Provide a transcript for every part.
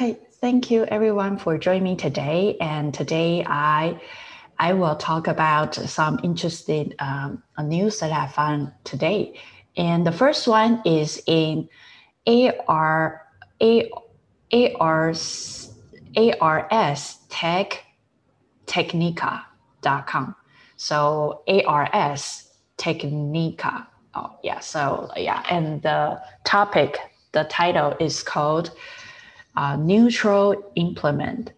Okay, thank you everyone for joining me today. And today I I will talk about some interesting um, news that I found today. And the first one is in AR, AR, ARS Tech Technica.com. So ARS Technica. Oh, yeah. So, yeah. And the topic, the title is called uh, Neural Implement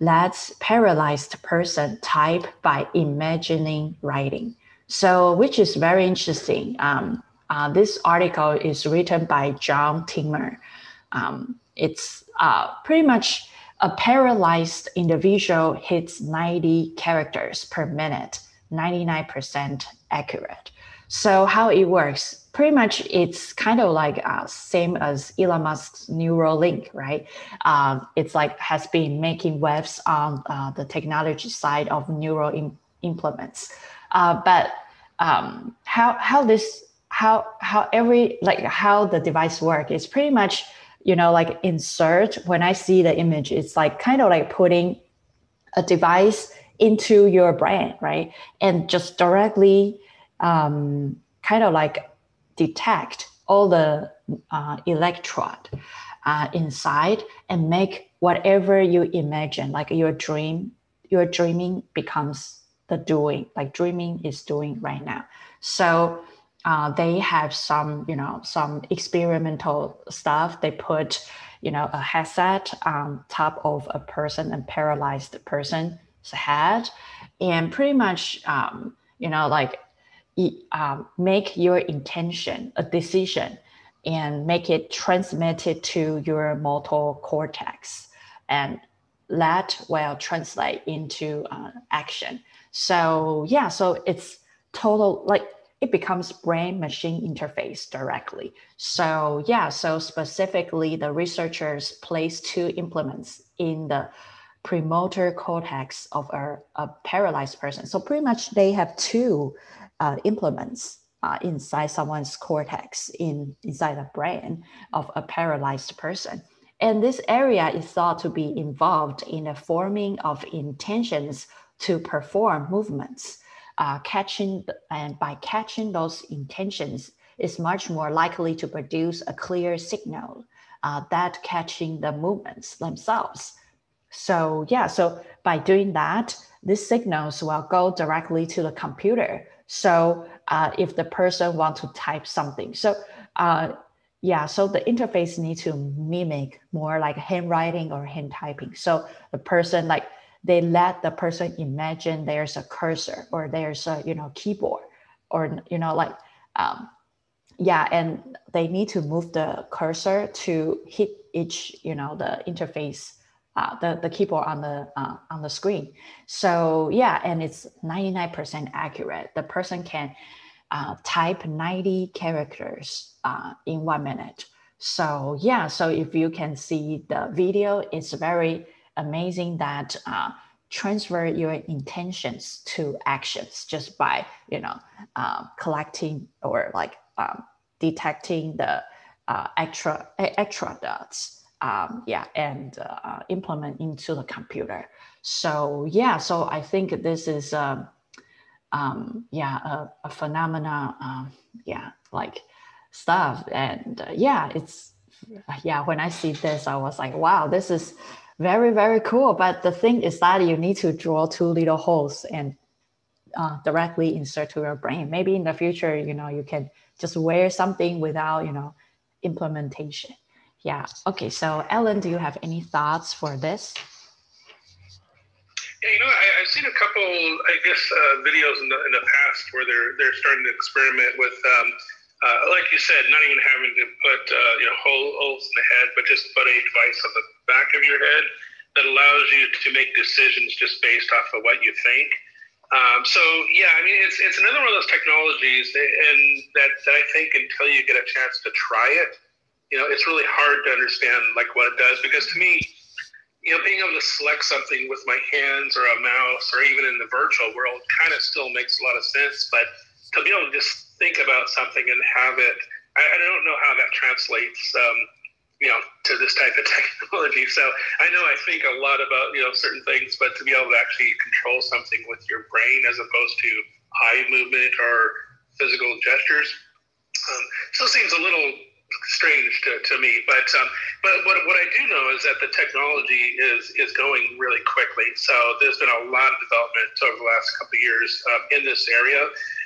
lets paralyzed person type by imagining writing. So, which is very interesting. Um, uh, this article is written by John Timmer. Um, it's uh, pretty much a paralyzed individual hits 90 characters per minute, 99% accurate. So how it works, pretty much it's kind of like uh, same as Elon Musk's Neuralink, right? Um, it's like has been making waves on uh, the technology side of neural Im- implements. Uh, but um, how how this how how every like how the device work is pretty much you know like insert when I see the image, it's like kind of like putting a device into your brain, right? And just directly um, kind of like detect all the uh, electrode uh, inside and make whatever you imagine, like your dream, your dreaming becomes the doing, like dreaming is doing right now. So uh, they have some, you know, some experimental stuff. They put, you know, a headset on top of a person, a paralyzed person's head, and pretty much, um, you know, like um, make your intention a decision and make it transmitted to your motor cortex. And that will translate into uh, action. So yeah so it's total like it becomes brain machine interface directly. So yeah so specifically the researchers place two implements in the premotor cortex of a, a paralyzed person. So pretty much they have two uh, implements uh, inside someone's cortex in inside the brain of a paralyzed person. And this area is thought to be involved in the forming of intentions to perform movements. Uh, catching and by catching those intentions is much more likely to produce a clear signal uh, that catching the movements themselves. So yeah, so by doing that, these signals will go directly to the computer so uh, if the person want to type something, so uh, yeah, so the interface needs to mimic more like handwriting or hand typing. So the person like they let the person imagine there's a cursor or there's a you know keyboard or you know like um, yeah, and they need to move the cursor to hit each you know the interface uh, the, the keyboard on the uh, on the screen. So yeah, and it's 99% accurate. The person can uh, type 90 characters uh, in one minute. So yeah, so if you can see the video, it's very amazing that uh, transfer your intentions to actions just by you know um, collecting or like um, detecting the uh, extra extra dots um, yeah, and uh, implement into the computer. So yeah, so I think this is um, um, yeah a, a phenomena, um, yeah, like stuff, and uh, yeah, it's yeah. When I see this, I was like, wow, this is very very cool. But the thing is that you need to draw two little holes and uh, directly insert to your brain. Maybe in the future, you know, you can just wear something without you know implementation. Yeah. Okay. So, Ellen, do you have any thoughts for this? Yeah, you know, I, have seen a couple, I guess, uh, videos in the, in the past where they're they're starting to experiment with, um, uh, like you said, not even having to put uh, you know holes in the head, but just put a device on the back of your head that allows you to make decisions just based off of what you think. Um, so yeah, I mean, it's it's another one of those technologies, and that, that I think until you get a chance to try it you know, it's really hard to understand like what it does because to me, you know, being able to select something with my hands or a mouse or even in the virtual world kind of still makes a lot of sense. But to be able to just think about something and have it, I, I don't know how that translates um, you know, to this type of technology. So I know I think a lot about, you know, certain things, but to be able to actually control something with your brain as opposed to eye movement or physical gestures, um, still seems a little strange to, to me. But um, but what, what I do know is that the technology is is going really quickly. So there's been a lot of development over the last couple of years um, in this area,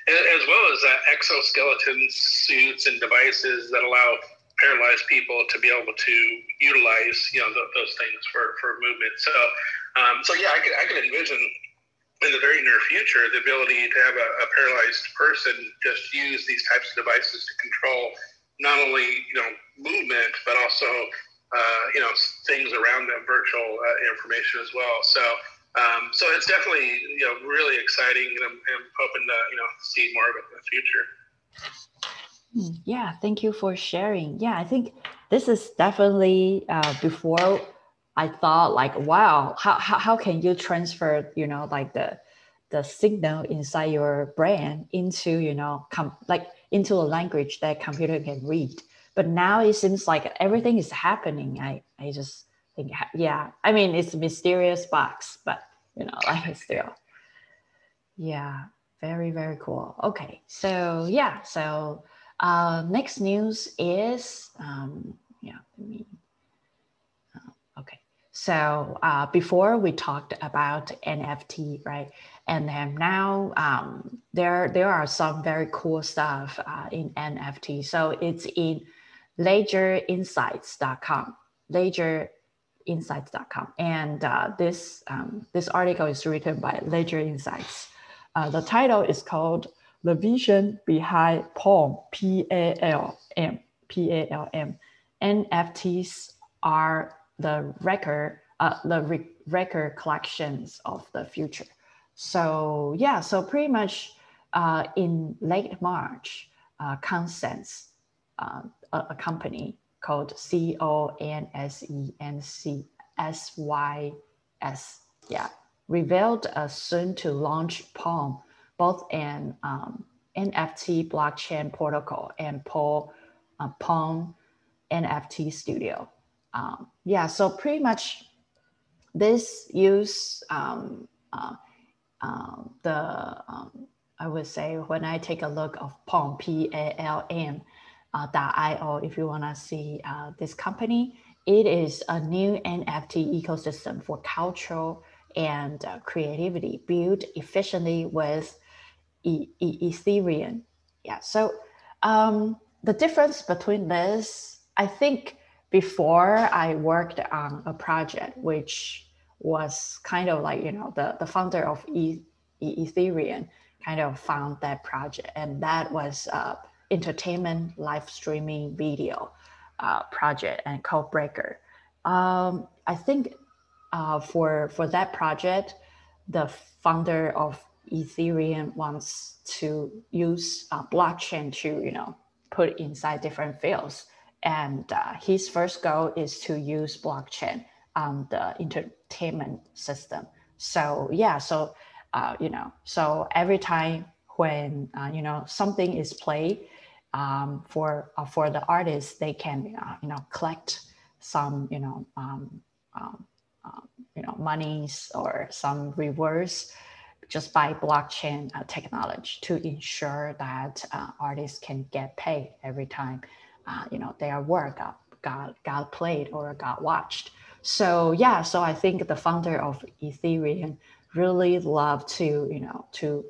as well as uh, exoskeleton suits and devices that allow paralyzed people to be able to utilize you know th- those things for, for movement. So um, so yeah, I could I could envision in the very near future the ability to have a, a paralyzed person just use these types of devices to control not only you know movement but also uh, you know things around them, virtual uh, information as well. So. Um, so it's definitely you know really exciting, and I'm, I'm hoping to you know see more of it in the future. Yeah, thank you for sharing. Yeah, I think this is definitely uh, before I thought like, wow, how, how, how can you transfer, you know, like the the signal inside your brain into, you know, com- like into a language that computer can read. But now it seems like everything is happening. I, I just think, yeah, I mean, it's a mysterious box, but you know, like still, yeah, very, very cool. Okay. So yeah, so uh, next news is, um, yeah, let me, uh, okay. So uh, before we talked about NFT, right? And then now um, there, there are some very cool stuff uh, in NFT. So it's in ledgerinsights.com, ledgerinsights.com. And uh, this, um, this article is written by Ledger Insights. Uh, the title is called the vision behind PALM, P-A-L-M, P-A-L-M. NFTs are the record, uh, the re- record collections of the future. So yeah, so pretty much uh, in late March, uh, uh, a, a, company called C O N S E N C S Y S, yeah, revealed a soon to launch PALM both an um, NFT blockchain protocol and Paul uh, PALM NFT Studio. Um, yeah, so pretty much this use um, uh, um, the um, I would say when I take a look of PALM P A L M uh, .io, if you want to see uh, this company, it is a new NFT ecosystem for cultural and uh, creativity built efficiently with e- e- Ethereum. Yeah. So um, the difference between this, I think before I worked on a project which was kind of like, you know, the, the founder of e- Ethereum kind of found that project. And that was uh, entertainment live streaming video uh, project and called Breaker. Um, I think uh, for for that project, the founder of Ethereum wants to use uh, blockchain to, you know, put inside different fields. And uh, his first goal is to use blockchain on the entertainment system. So yeah, so uh, you know, so every time when uh, you know something is played um, for uh, for the artists, they can uh, you know collect some you know um, um, um you know monies or some rewards just by blockchain uh, technology to ensure that uh, artists can get paid every time you know their work got, got got played or got watched. So yeah, so I think the founder of Ethereum really love to you know to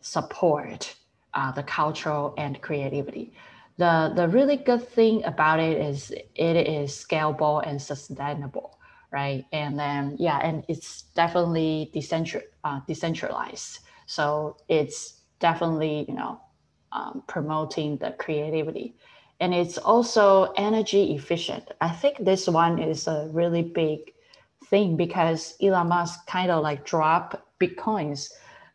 support uh, the cultural and creativity. The the really good thing about it is it is scalable and sustainable right? And then yeah, and it's definitely decentral, uh, decentralized. So it's definitely you know um, promoting the creativity, and it's also energy efficient. I think this one is a really big thing because Elon Musk kind of like drop bitcoins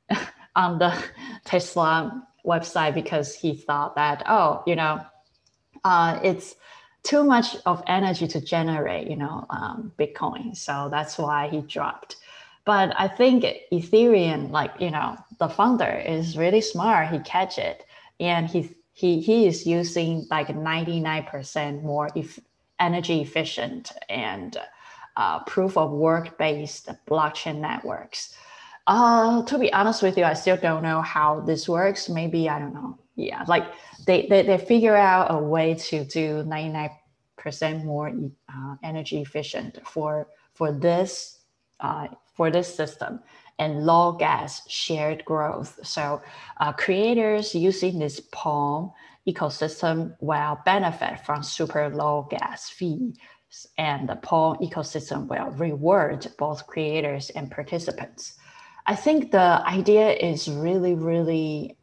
on the Tesla website because he thought that oh you know uh, it's too much of energy to generate, you know, um, Bitcoin. So that's why he dropped. But I think Ethereum, like you know, the founder is really smart. He catch it, and he he he is using like ninety nine percent more if energy efficient and uh, proof of work based blockchain networks. Uh, to be honest with you, I still don't know how this works. Maybe I don't know. Yeah, like they they, they figure out a way to do 99% more uh, energy efficient for for this uh, for this system and low gas shared growth. So uh, creators using this Palm ecosystem will benefit from super low gas fee and the Palm ecosystem will reward both creators and participants. I think the idea is really, really,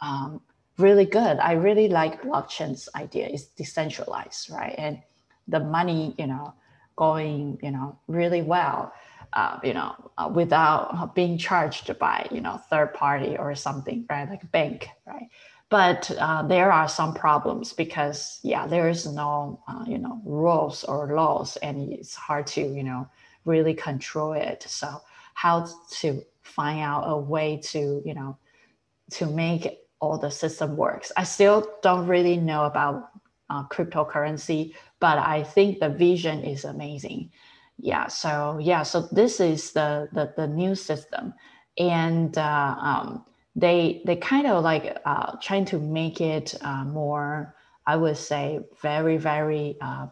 um, really good. I really like blockchain's idea. It's decentralized, right? And the money, you know, going, you know, really well, uh, you know, uh, without being charged by, you know, third party or something, right? Like bank, right? but uh, there are some problems because yeah there is no uh, you know rules or laws and it's hard to you know really control it so how to find out a way to you know to make all the system works i still don't really know about uh, cryptocurrency but i think the vision is amazing yeah so yeah so this is the the, the new system. And uh, um, they they kind of like uh, trying to make it uh, more i would say very very uh,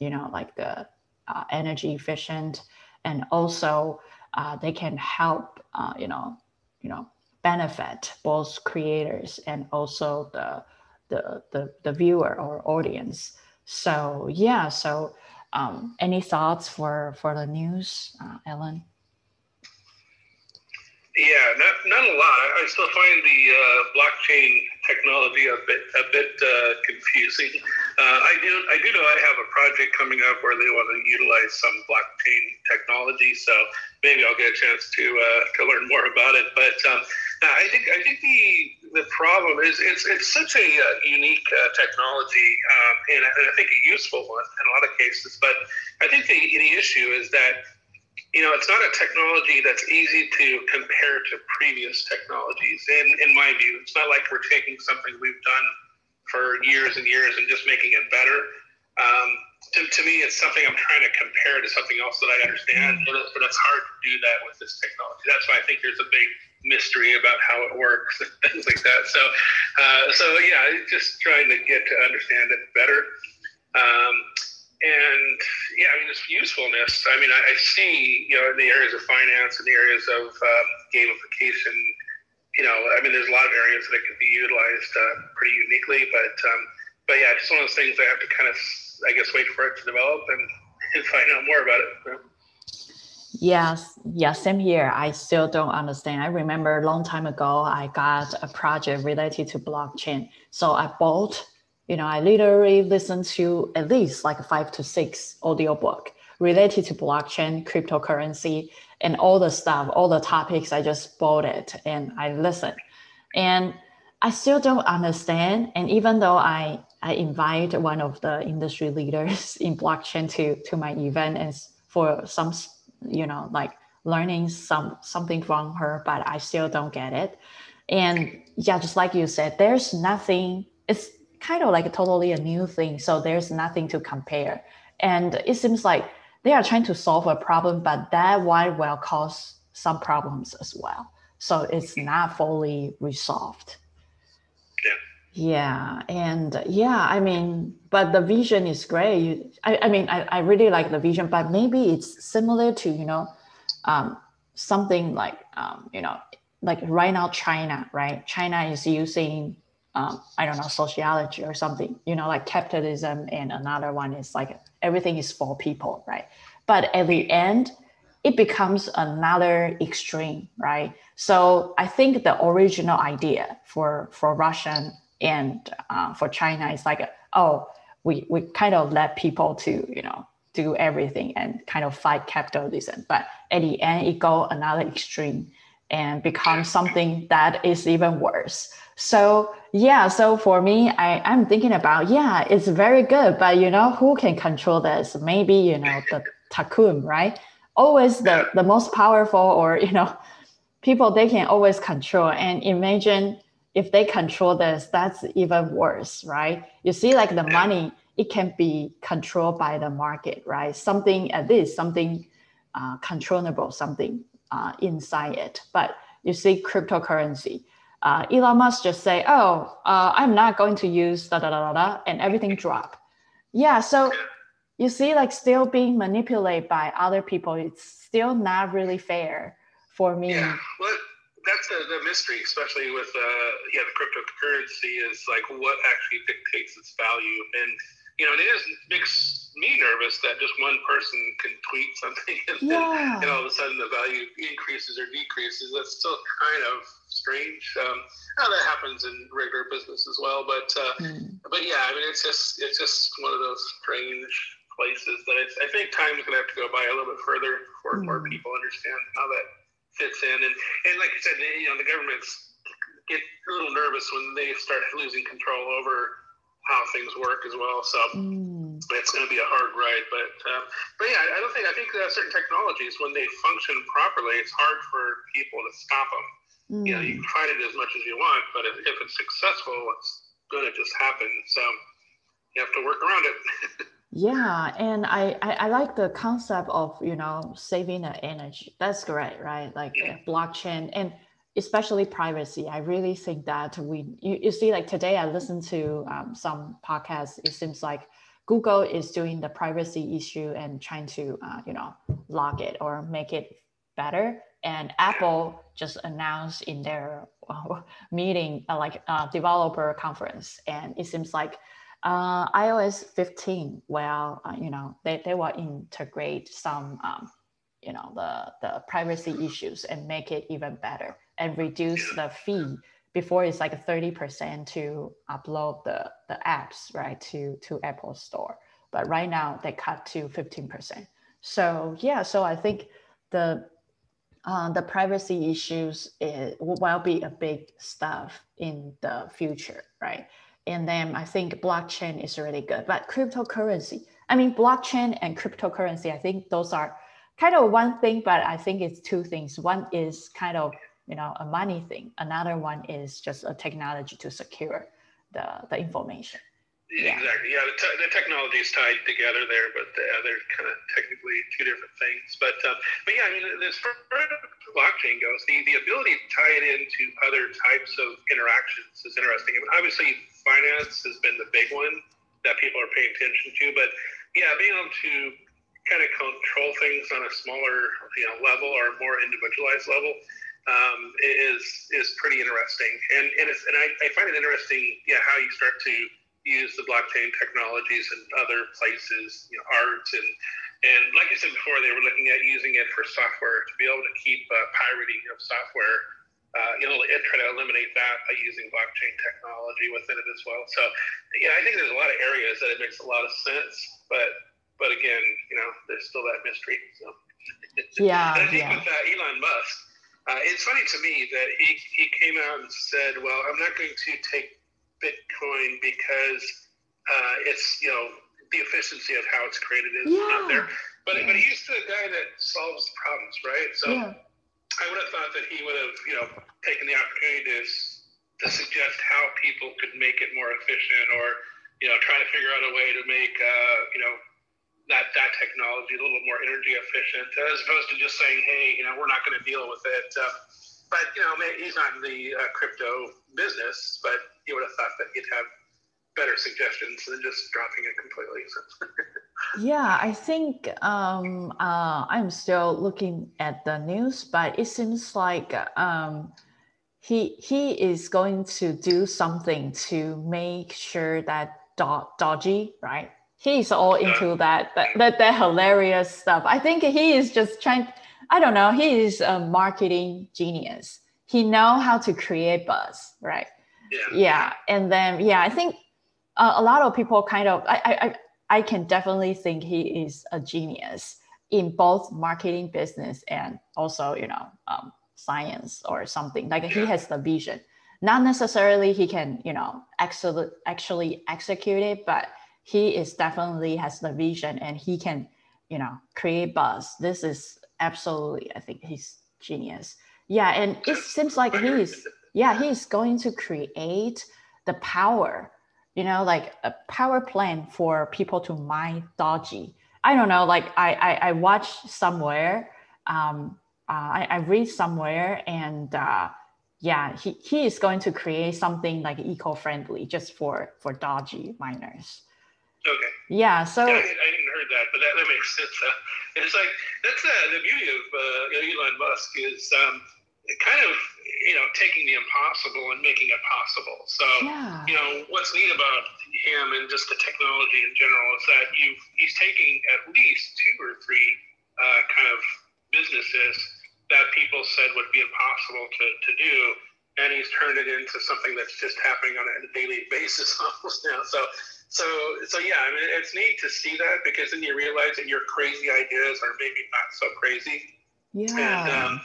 you know like the uh, energy efficient. And also uh, they can help uh, you know you know benefit both creators and also the the the, the viewer or audience. So yeah so um, any thoughts for for the news ellen yeah, not not a lot. I still find the uh, blockchain technology a bit a bit uh, confusing. Uh, I do I do know I have a project coming up where they want to utilize some blockchain technology, so maybe I'll get a chance to uh, to learn more about it. But um, I think I think the the problem is it's it's such a uh, unique uh, technology um, and, and I think a useful one in a lot of cases. But I think the the issue is that you know, it's not a technology that's easy to compare to previous technologies. In in my view, it's not like we're taking something we've done for years and years and just making it better. Um, to, to me, it's something I'm trying to compare to something else that I understand, but, but it's hard to do that with this technology. That's why I think there's a big mystery about how it works and things like that. So, uh, so yeah, just trying to get to understand it better. Um, and yeah, I mean, it's usefulness. I mean, I, I, see, you know, in the areas of finance and the areas of um, gamification, you know, I mean, there's a lot of areas that it could be utilized uh, pretty uniquely, but, um, but yeah, it's one of those things I have to kind of, I guess, wait for it to develop and, and find out more about it. Yes, yeah, same here. I still don't understand. I remember a long time ago, I got a project related to blockchain. So I bought you know, I literally listened to at least like five to six audiobook related to blockchain, cryptocurrency, and all the stuff, all the topics. I just bought it and I listened. And I still don't understand. And even though I, I invite one of the industry leaders in blockchain to, to my event and for some, you know, like learning some something from her, but I still don't get it. And yeah, just like you said, there's nothing, it's kind of like totally a new thing. So there's nothing to compare. And it seems like they are trying to solve a problem, but that one will cause some problems as well. So it's not fully resolved. Yeah. Yeah. And yeah, I mean, but the vision is great. I, I mean, I, I really like the vision, but maybe it's similar to, you know, um, something like, um, you know, like right now, China, right? China is using um, I don't know, sociology or something, you know, like capitalism, and another one is like everything is for people, right? But at the end, it becomes another extreme, right? So I think the original idea for for Russian and uh, for China is like, oh, we we kind of let people to you know do everything and kind of fight capitalism, but at the end, it go another extreme and become something that is even worse. So yeah, so for me, I, I'm thinking about, yeah, it's very good, but you know, who can control this? Maybe, you know, the tycoon, right? Always the, the most powerful or, you know, people they can always control. And imagine if they control this, that's even worse, right? You see like the money it can be controlled by the market, right? Something at this, something uh, controllable, something uh, inside it. But you see cryptocurrency. Uh, Elon Musk just say, "Oh, uh, I'm not going to use da da da da da," and everything drop. Yeah, so you see, like still being manipulated by other people. It's still not really fair for me. Yeah, well, that's the mystery, especially with uh, yeah, the cryptocurrency is like what actually dictates its value and you know, it is makes me nervous that just one person can tweet something and, yeah. and all of a sudden the value increases or decreases. That's still kind of strange. Um, how that happens in regular business as well, but uh, mm. but yeah, I mean, it's just it's just one of those strange places that I think time is going to have to go by a little bit further before mm. more people understand how that fits in. And and like you said, you know, the governments get a little nervous when they start losing control over how things work as well. So mm. it's going to be a hard ride, but uh, but yeah, I don't think I think uh, certain technologies when they function properly, it's hard for people to stop them. Mm. You know, you can fight it as much as you want, but if, if it's successful, it's going to just happen. So you have to work around it. yeah, and I, I, I like the concept of you know saving the energy. That's great, right? Like yeah. blockchain and especially privacy. I really think that we, you, you see, like today I listened to um, some podcasts. It seems like Google is doing the privacy issue and trying to, uh, you know, lock it or make it better. And Apple just announced in their uh, meeting, uh, like uh, developer conference, and it seems like uh, iOS 15, well, uh, you know, they, they will integrate some, um, you know, the, the privacy issues and make it even better and reduce the fee before it's like 30% to upload the, the apps right to to apple store. But right now they cut to 15% so yeah so i think the uh, the privacy issues is, will be a big stuff in the future right? And then i think blockchain is really good. But cryptocurrency i mean blockchain and cryptocurrency i think those are kind of one thing but i think it's two things. One is kind of you know a money thing another one is just a technology to secure the the information yeah. Exactly. Yeah, the, te- the technology is tied together there, but uh, they're kind of technically two different things. But uh, but yeah, I mean, as far as blockchain goes, the, the ability to tie it into other types of interactions is interesting. I mean, obviously, finance has been the big one that people are paying attention to, but yeah, being able to kind of control things on a smaller you know level or more individualized level um, is is pretty interesting. And and, it's, and I, I find it interesting, yeah, how you start to use the blockchain technologies in other places, you know, art and and like I said before, they were looking at using it for software to be able to keep uh, pirating of software. Uh, you know, and try to eliminate that by using blockchain technology within it as well. So, yeah, I think there's a lot of areas that it makes a lot of sense, but but again, you know, there's still that mystery. So, yeah, I think yeah. with uh, Elon Musk, uh, it's funny to me that he, he came out and said, well, I'm not going to take Bitcoin because uh, it's, you know, the efficiency of how it's created is yeah. not there. But, yeah. but he's the guy that solves problems, right? So yeah. I would have thought that he would have, you know, taken the opportunity to, to suggest how people could make it more efficient or, you know, try to figure out a way to make, uh, you know, that that technology a little more energy efficient, as opposed to just saying, hey, you know, we're not going to deal with it. Uh, but you know, he's not in the uh, crypto business, but you would have thought that he'd have better suggestions than just dropping it completely. yeah, I think um, uh, I'm still looking at the news, but it seems like um, he he is going to do something to make sure that do- Doge, right? He's all into that, that that that hilarious stuff. I think he is just trying. I don't know. He is a marketing genius. He know how to create buzz, right? Yeah. Yeah, and then yeah, I think uh, a lot of people kind of. I I I can definitely think he is a genius in both marketing business and also you know um, science or something. Like he has the vision. Not necessarily he can you know actually actually execute it, but he is definitely has the vision and he can, you know, create buzz. This is absolutely, I think he's genius. Yeah, and it seems like he's yeah he's going to create the power, you know, like a power plant for people to mine Doji. I don't know, like I I, I watched somewhere, um, uh, I, I read somewhere, and uh, yeah, he, he is going to create something like eco-friendly just for for Doji miners. Okay. Yeah. So yeah, I, I hadn't heard that, but that, that makes sense. Uh, it's like that's uh, the beauty of uh, Elon Musk is um, kind of you know taking the impossible and making it possible. So yeah. you know what's neat about him and just the technology in general is that you he's taking at least two or three uh, kind of businesses that people said would be impossible to, to do, and he's turned it into something that's just happening on a daily basis almost now. So so so yeah, I mean it's neat to see that because then you realize that your crazy ideas are maybe not so crazy. Yeah. And um,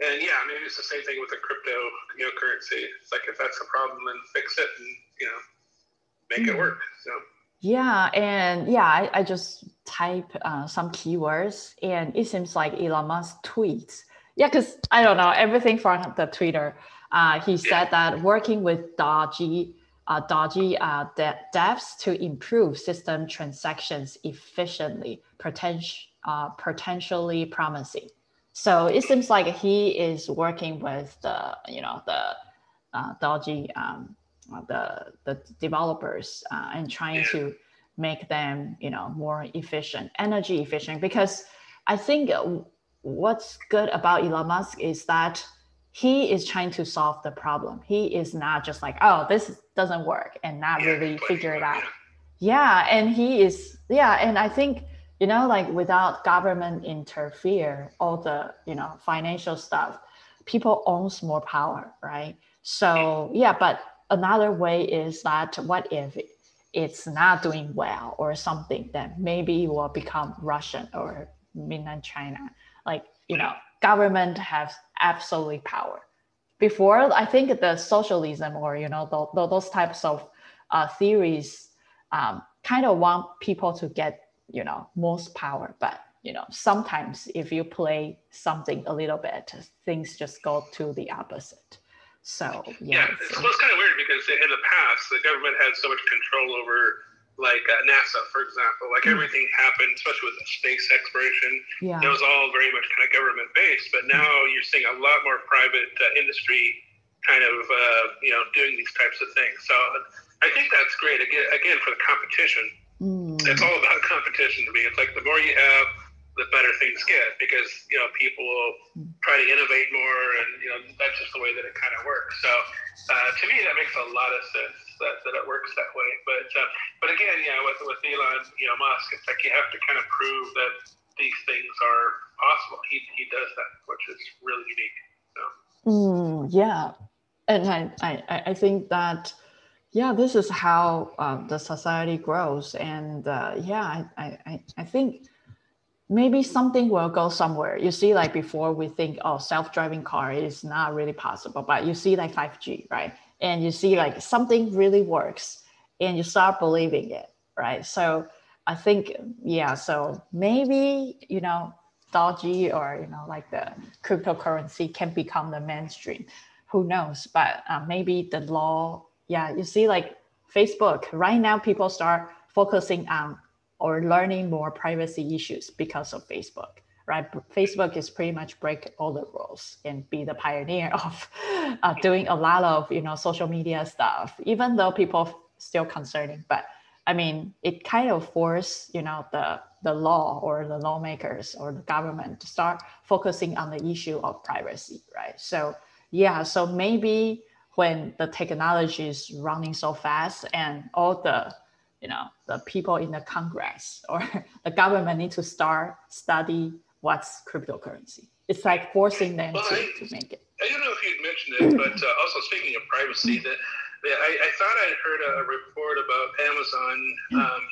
and yeah, maybe it's the same thing with the crypto, you know, currency. It's like if that's a problem, then fix it and you know, make mm. it work. So. Yeah, and yeah, I, I just type uh, some keywords, and it seems like Elon Musk tweets. Yeah, because I don't know everything from the Twitter. Uh, he said that working with Doji, uh, Doji uh, de- devs to improve system transactions efficiently, potent- uh, potentially promising. So it seems like he is working with the, you know, the uh, Doji, um, the the developers, uh, and trying to make them, you know, more efficient, energy efficient. Because I think what's good about Elon Musk is that he is trying to solve the problem. He is not just like, oh, this doesn't work, and not yeah, really figure it out. Yeah, and he is, yeah, and I think you know like without government interfere all the you know financial stuff people owns more power right? So yeah. but another way is that what if it's not doing well or something that maybe will become russian or mainland china? Like you know government has absolutely power. Before i think the socialism or you know the, the, those types of uh, theories um, kind of want people to get you know most power. But you know sometimes if you play something a little bit things just go to the opposite. So yeah, yeah. it's, well, it's kind of weird because in the past the government had so much control over like uh, nasa for example like mm. everything happened especially with the space exploration yeah. it was all very much kind of government based but now mm. you're seeing a lot more private uh, industry kind of uh, you know doing these types of things so i think that's great again, again for the competition Mm. It's all about competition to me. It's like the more you have, the better things get because you know people will try to innovate more, and you know that's just the way that it kind of works. So uh, to me, that makes a lot of sense that, that it works that way. But uh, but again, yeah, with with Elon, you know, Musk, it's like you have to kind of prove that these things are possible. He he does that, which is really unique. So. Mm, yeah, and I I I think that yeah this is how uh, the society grows and uh, yeah I, I, I think maybe something will go somewhere. You see like before we think oh self-driving car is not really possible but you see like 5g right? And you see like something really works and you start believing it right? So i think yeah so maybe you know Doji or you know like the cryptocurrency can become the mainstream. Who knows? But uh, maybe the law yeah, you see like Facebook, right now people start focusing on or learning more privacy issues because of Facebook, right? Facebook is pretty much break all the rules and be the pioneer of uh, doing a lot of, you know, social media stuff, even though people still concerning, but I mean, it kind of force, you know, the, the law or the lawmakers or the government to start focusing on the issue of privacy, right? So yeah, so maybe when the technology is running so fast and all the you know the people in the congress or the government need to start study what's cryptocurrency. It's like forcing them well, to, I, to make it. I don't know if you'd mentioned it but uh, also speaking of privacy that I, I, thought I heard a report about Amazon um,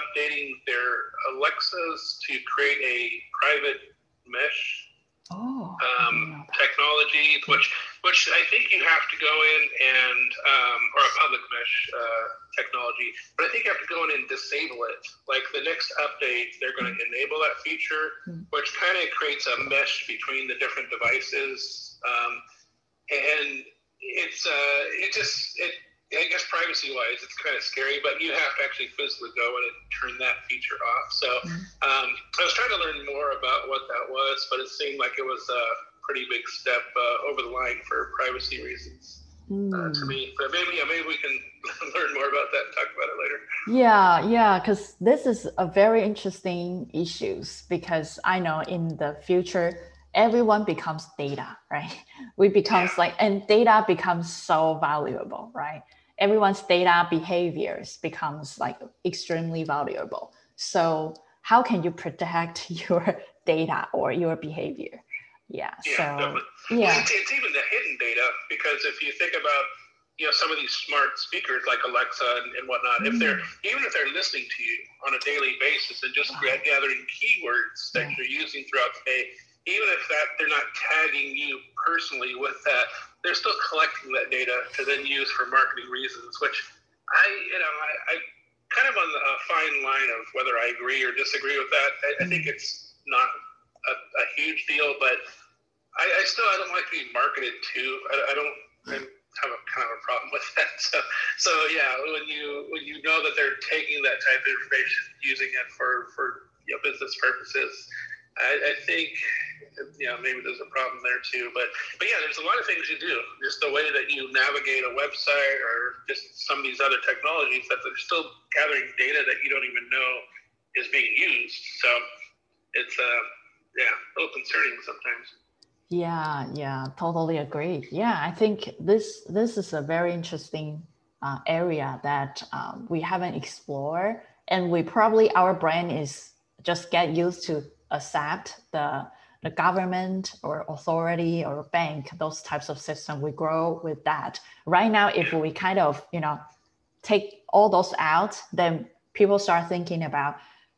updating their Alexas to create a private mesh oh, um, technology, which which I think you have to go in and um, or a public mesh uh, technology, but I think you have to go in and disable it. Like the next update, they're going to enable that feature, mm. which kind of creates a mesh between the different devices, um, and it's uh, it just it I guess privacy wise, it's kind of scary, but you have to actually physically go in and turn that feature off. So mm-hmm. um, I was trying to learn more about what that was, but it seemed like it was a pretty big step uh, over the line for privacy reasons. Mm. Uh, to mm. me, but maybe yeah, maybe we can learn more about that and talk about it later. Yeah, yeah, because this is a very interesting issues because I know in the future everyone becomes data, right? We becomes yeah. like and data becomes so valuable, right? Everyone's data behaviors becomes like extremely valuable. So how can you protect your data or your behavior? Yeah. yeah so yeah, it's, it's, even the hidden data because if you think about you know some of these smart speakers like Alexa and, and whatnot, mm. if they're mm. even if they're listening to you on a daily basis and just wow. gathering keywords that yeah. you're using throughout the day, even if that they're not tagging you personally with that, they're still collecting that data to then use for marketing reasons, which I, you know, I, I kind of on the fine line of whether I agree or disagree with that. I, I think it's not a, a, huge deal, but I, I, still I don't like being marketed to. I, I don't I have a kind of a problem with that. So, so yeah, when you when you know that they're taking that type of information, using it for for you know, business purposes, I, I think you know maybe there's a problem there too. But but yeah, there's a lot of things you do. Just the way that you navigate a website or just some of these other technologies that they're still gathering data that you don't even know is being used. So it's uh yeah, a little concerning sometimes. Yeah, yeah, totally agree. Yeah, I think this this is a very interesting uh, area that um, we haven't explored, and we probably our brain is just get used to accept the the mm. government or authority or bank, those types of system, we grow with that. Right now, if we kind of, you know, take all those out, then people start thinking about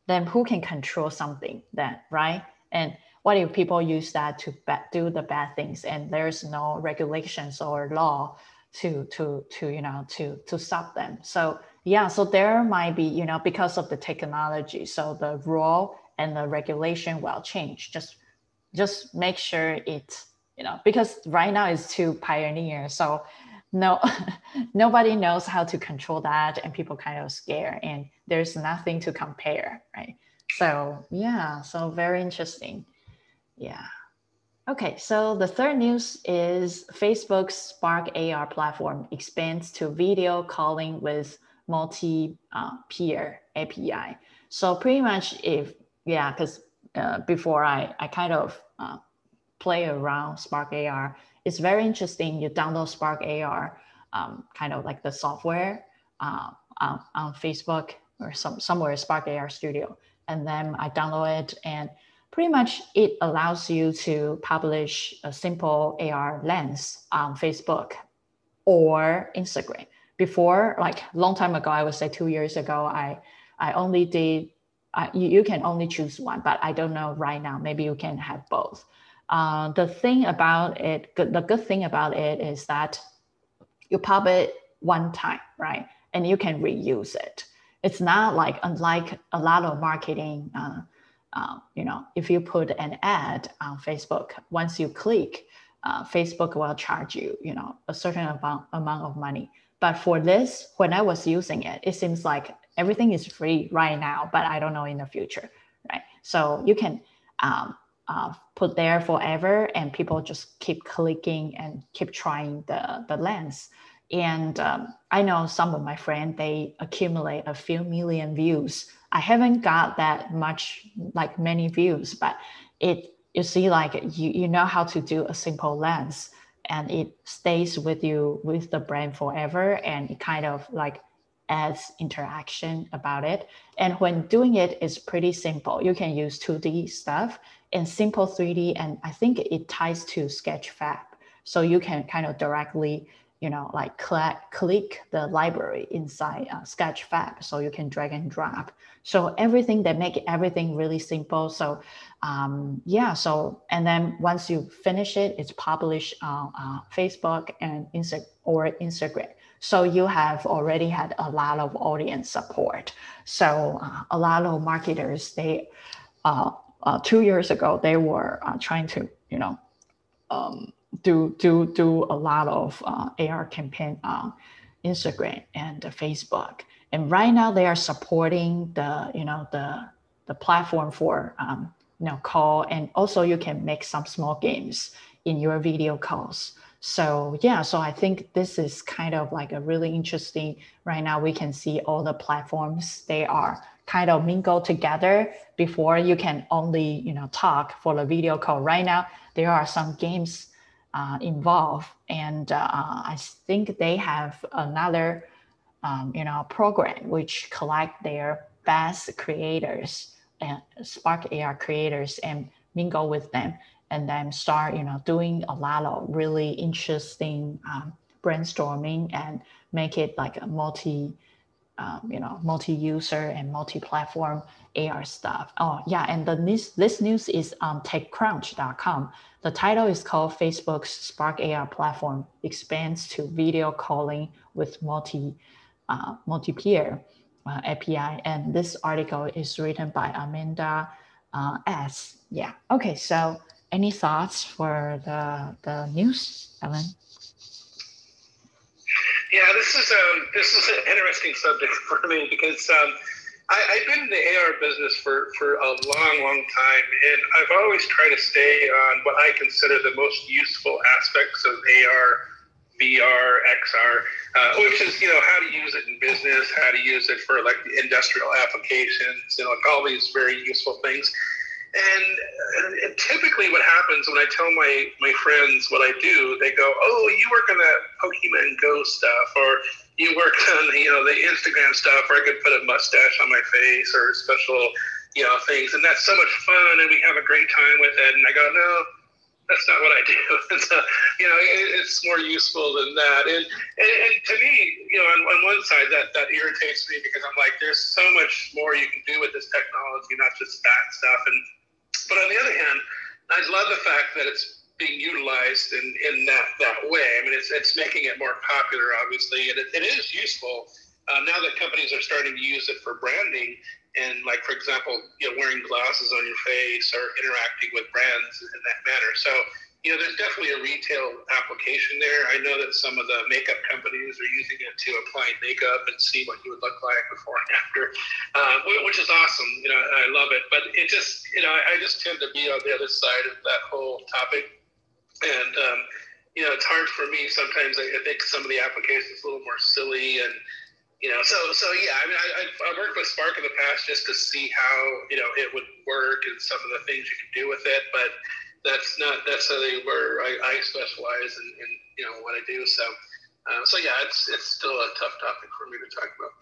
then who can control something then, right? And what if people use that to do the bad things and there's no regulations or law to to to you know to to stop them so yeah so there might be you know because of the technology so the rule and the regulation will change. Just just make sure it's you know because right now it's too pioneer. So no nobody knows how to control that and people kind of scared and there's nothing to compare right so yeah so very interesting yeah okay so the third news is facebook's spark ar platform expands to video calling with multi uh, peer api so pretty much if yeah, because uh, before I, I kind of uh, play around Spark AR, it's very interesting. You download Spark AR, um, kind of like the software uh, on, on Facebook or some somewhere Spark AR Studio, and then I download it, and pretty much it allows you to publish a simple AR lens on Facebook or Instagram. Before, like long time ago, I would say two years ago, I I only did uh, you, you can only choose one, but I don't know right now. Maybe you can have both. Uh, the thing about it, the good thing about it is that you pop it one time, right? And you can reuse it. It's not like unlike a lot of marketing. Uh, uh, you know, if you put an ad on Facebook, once you click, uh, Facebook will charge you, you know, a certain amount amount of money. But for this, when I was using it, it seems like everything is free right now, but I don't know in the future, right? So you can um, uh, put there forever, and people just keep clicking and keep trying the the lens. And um, I know some of my friends they accumulate a few million views. I haven't got that much like many views, but it you see like you you know how to do a simple lens and it stays with you with the brand forever and it kind of like adds interaction about it. And when doing it, it is pretty simple. You can use 2D stuff and simple 3D, and I think it ties to Sketchfab. So you can kind of directly, you know, like click, click the library inside uh, Sketchfab. So you can drag and drop. So everything that make everything really simple. So um, yeah, so and then once you finish it, it's published on uh, Facebook and Insta or Instagram. So you have already had a lot of audience support. So uh, a lot of marketers, they uh, uh, two years ago they were uh, trying to you know um, do do do a lot of uh, AR campaign on Instagram and Facebook. And right now they are supporting the, you know, the the platform for um, you know call and also you can make some small games in your video calls. So yeah, so I think this is kind of like a really interesting. Right now we can see all the platforms they are kind of mingle together before you can only you know talk for the video call. Right now there are some games uh, involved, and uh, I think they have another um, you know program which collect their best creators and Spark AR creators and mingle with them, and then start you know doing a lot of really interesting um, brainstorming and make it like a multi um, you know, multi-user and multi-platform AR stuff. Oh yeah, and the this this news is on TechCrunch.com. The title is called Facebook's Spark AR platform expands to video calling with multi uh, multi-peer uh, API. And this article is written by Amanda uh, S. Yeah. Okay. So any thoughts for the the news, Ellen? Yeah, this is um, this is an interesting subject for me because um, I, have been in the AR business for, for a long, long time, and I've always tried to stay on what I consider the most useful aspects of AR, VR, XR, uh, which is you know how to use it in business, how to use it for like industrial applications, you know, like all these very useful things. And, uh, and typically, what happens when I tell my my friends what I do, they go, "Oh, you work on that Pokemon Go stuff, or you work on you know the Instagram stuff, or I could put a mustache on my face, or special you know things, and that's so much fun, and we have a great time with it." And I go, "No, that's not what I do. so, you know, it, it's more useful than that. And, and, and to me, you know, on, on, one side, that, that irritates me because I'm like, there's so much more you can do with this technology, not just that stuff. And but on the other hand, I love the fact that it's being utilized in, in that, that way. I mean, it's, it's making it more popular, obviously, and it, it is useful uh, now that companies are starting to use it for branding and, like, for example, you know, wearing glasses on your face or interacting with brands in that manner. So you know, there's definitely a retail application there. I know that some of the makeup companies are using it to apply makeup and see what you would look like before and after, uh, which is awesome. You know, I love it. But it just, you know, I just tend to be on the other side of that whole topic. And, um, you know, it's hard for me sometimes. I, think some of the applications a little more silly and, you know, so so yeah. I mean, I, I worked with Spark in the past just to see how you know it would work and some of the things you could do with it, but that's not necessarily where I, I specialize in, in, you know what I do. So, uh, so yeah, it's it's still a tough topic for me to talk about.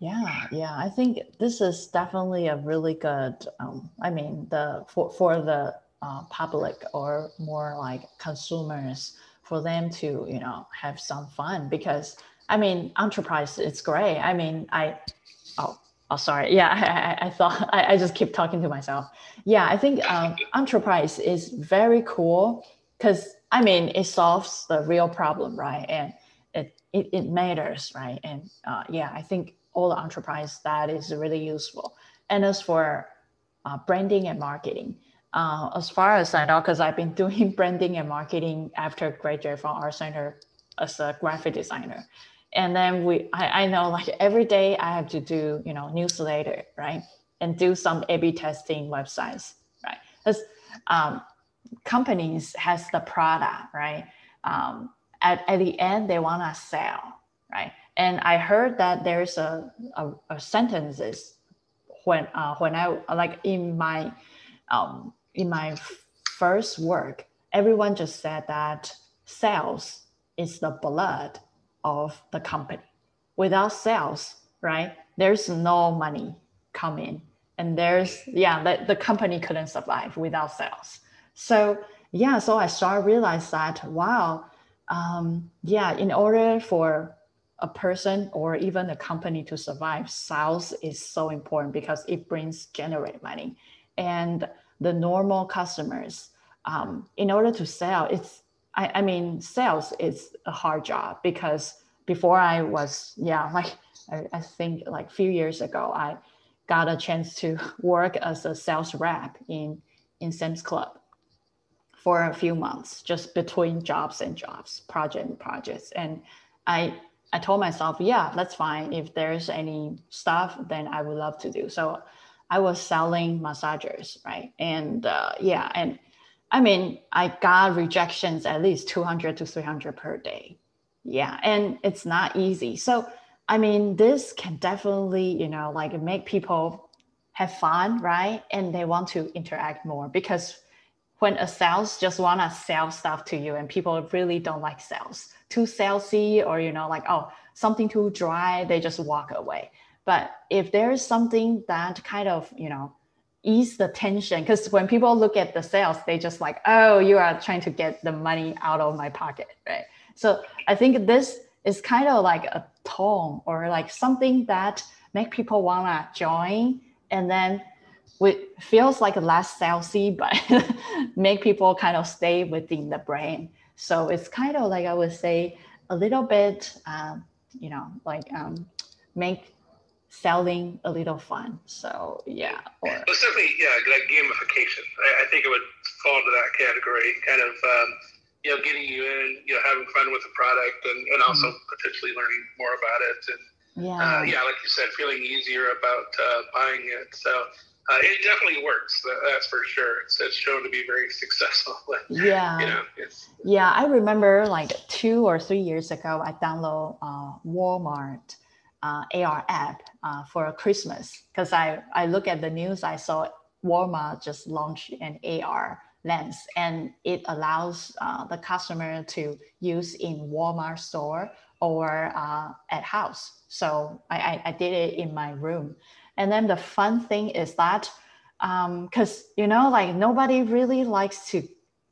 yeah, yeah, I think this is definitely a really good. Um, I mean, the for for the uh, public or more like consumers for them to you know have some fun because I mean, enterprise it's great. I mean, I oh Oh, sorry. Yeah, I, I, thought I, I, just keep talking to myself. Yeah, I think um, enterprise is very cool because I mean it solves the real problem, right? And it it, it matters, right? And uh, yeah, I think all the enterprise that is really useful. And as for uh, branding and marketing, uh, as far as I know, because I've been doing branding and marketing after graduate from Art Center as a graphic designer and then we I, I know like every day i have to do you know newsletter right and do some a-b testing websites right? Because um, companies has the product right? Um, at, at the end they want to sell right? And i heard that there's a, a, a sentences when uh, when i like in my um, in my first work everyone just said that sales is the blood of the company. Without sales, right, there's no money coming. And there's, yeah, the, the company couldn't survive without sales. So, yeah, so I started realize that, wow, um, yeah, in order for a person or even a company to survive, sales is so important because it brings generate money. And the normal customers, um, in order to sell, it's I, I mean, sales is a hard job because before I was, yeah, like I, I think like a few years ago, I got a chance to work as a sales rep in in Sam's Club for a few months, just between jobs and jobs, project and projects. And I I told myself, yeah, that's fine. If there's any stuff, then I would love to do. So I was selling massagers, right? And uh, yeah, and I mean, I got rejections at least 200 to 300 per day. Yeah, and it's not easy. So, I mean, this can definitely, you know, like make people have fun, right? And they want to interact more because when a sales just want to sell stuff to you and people really don't like sales too salesy or you know like oh something too dry they just walk away but if there's something that kind of you know ease the tension because when people look at the sales they just like oh you are trying to get the money out of my pocket right so i think this is kind of like a tone or like something that make people want to join and then it feels like less salesy but make people kind of stay within the brain so it's kind of like i would say a little bit um, you know like um, make selling a little fun. So yeah. Or, well, certainly, yeah, like gamification. I, I, think it would fall into that category. Kind of, um, you know, getting you in, you know, having fun with the product, and, and also mm-hmm. potentially learning more about it. And yeah, uh, yeah, like you said, feeling easier about uh, buying it. So. Uh, it definitely works. That's for sure. It's, it's shown to be very successful. yeah. You know, yeah, I remember like two or three years ago, I download uh, Walmart uh, AR app uh, for Christmas because I, I look at the news, I saw Walmart just launched an AR lens and it allows uh, the customer to use in Walmart store or uh, at house. So I, I, did it in my room. And then the fun thing is that because um, you know like nobody really likes to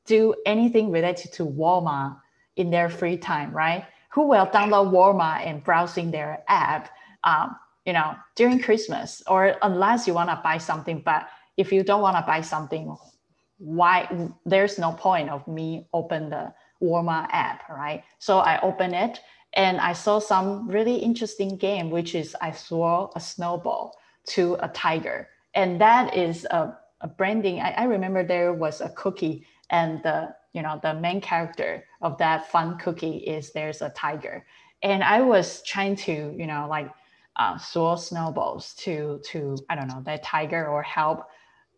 do anything related to Walmart in their free time, right? who will download Walmart and browsing their app, um, you know, during Christmas, or unless you want to buy something. But if you don't want to buy something, why? There's no point of me open the Walmart app, right? So I open it and I saw some really interesting game, which is I throw a snowball to a tiger, and that is a, a branding. I, I remember there was a cookie and the you know the main character of that fun cookie is there's a tiger and i was trying to you know like uh, throw snowballs to to i don't know that tiger or help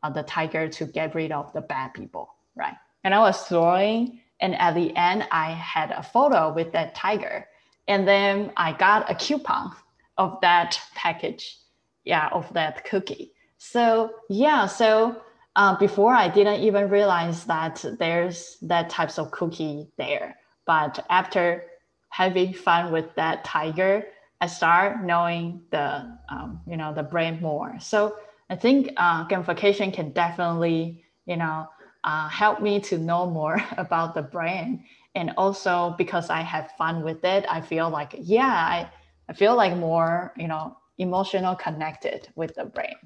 uh, the tiger to get rid of the bad people right and i was throwing and at the end i had a photo with that tiger and then i got a coupon of that package yeah of that cookie so yeah so uh, before I didn't even realize that there's that types of cookie there. But after having fun with that tiger, I start knowing the um, you know the brand more. So I think uh, gamification can definitely you know uh, help me to know more about the brand. And also because I have fun with it, I feel like yeah, I, I feel like more you know emotional connected with the brand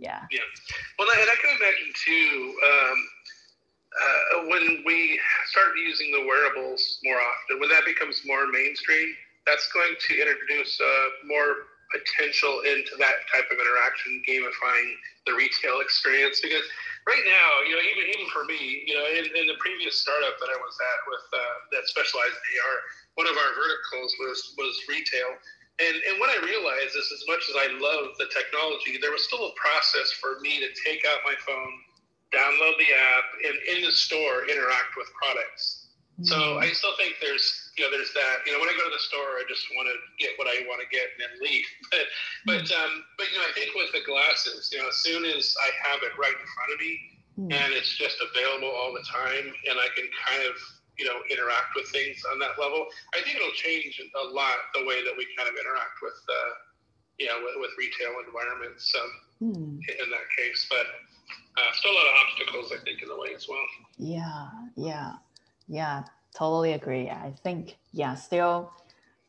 yeah. Yeah. Well, and I can imagine too um, uh, when we start using the wearables more often, when that becomes more mainstream, that's going to introduce uh, more potential into that type of interaction, gamifying the retail experience. Because right now, you know, even even for me, you know, in, in the previous startup that I was at with uh, that specialized in AR, one of our verticals was was retail and, and what I realized is as much as I love the technology, there was still a process for me to take out my phone, download the app, and in the store interact with products. Mm-hmm. So I still think there's you know there's that you know when I go to the store I just want to get what I want to get and then leave. But but mm-hmm. um, but you know I think with the glasses you know as soon as I have it right in front of me mm-hmm. and it's just available all the time and I can kind of you know interact with things on that level. I think it'll change a lot the way that we kind of interact with uh, you know with, with retail environments um, hmm. in that case. But uh, still a lot of obstacles, I think, in the way as well. Yeah, yeah, yeah. Totally agree. I think yeah, still.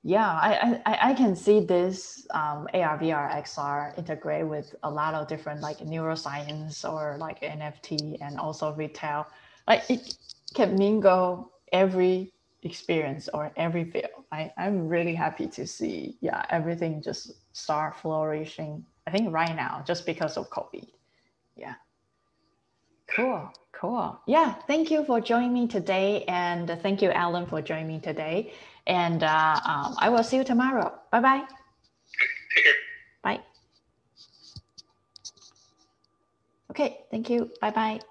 Yeah, I, I, I can see this um, AR, VR, XR integrate with a lot of different like neuroscience or like NFT and also retail. Like it can mingle every experience or every field. I, I'm really happy to see, yeah, everything just start flourishing. I think right now, just because of COVID. Yeah. Cool, cool. Yeah, thank you for joining me today. And thank you, Alan, for joining me today. And uh, um, I will see you tomorrow. Bye bye. Take care. Bye. Okay, thank you. Bye bye.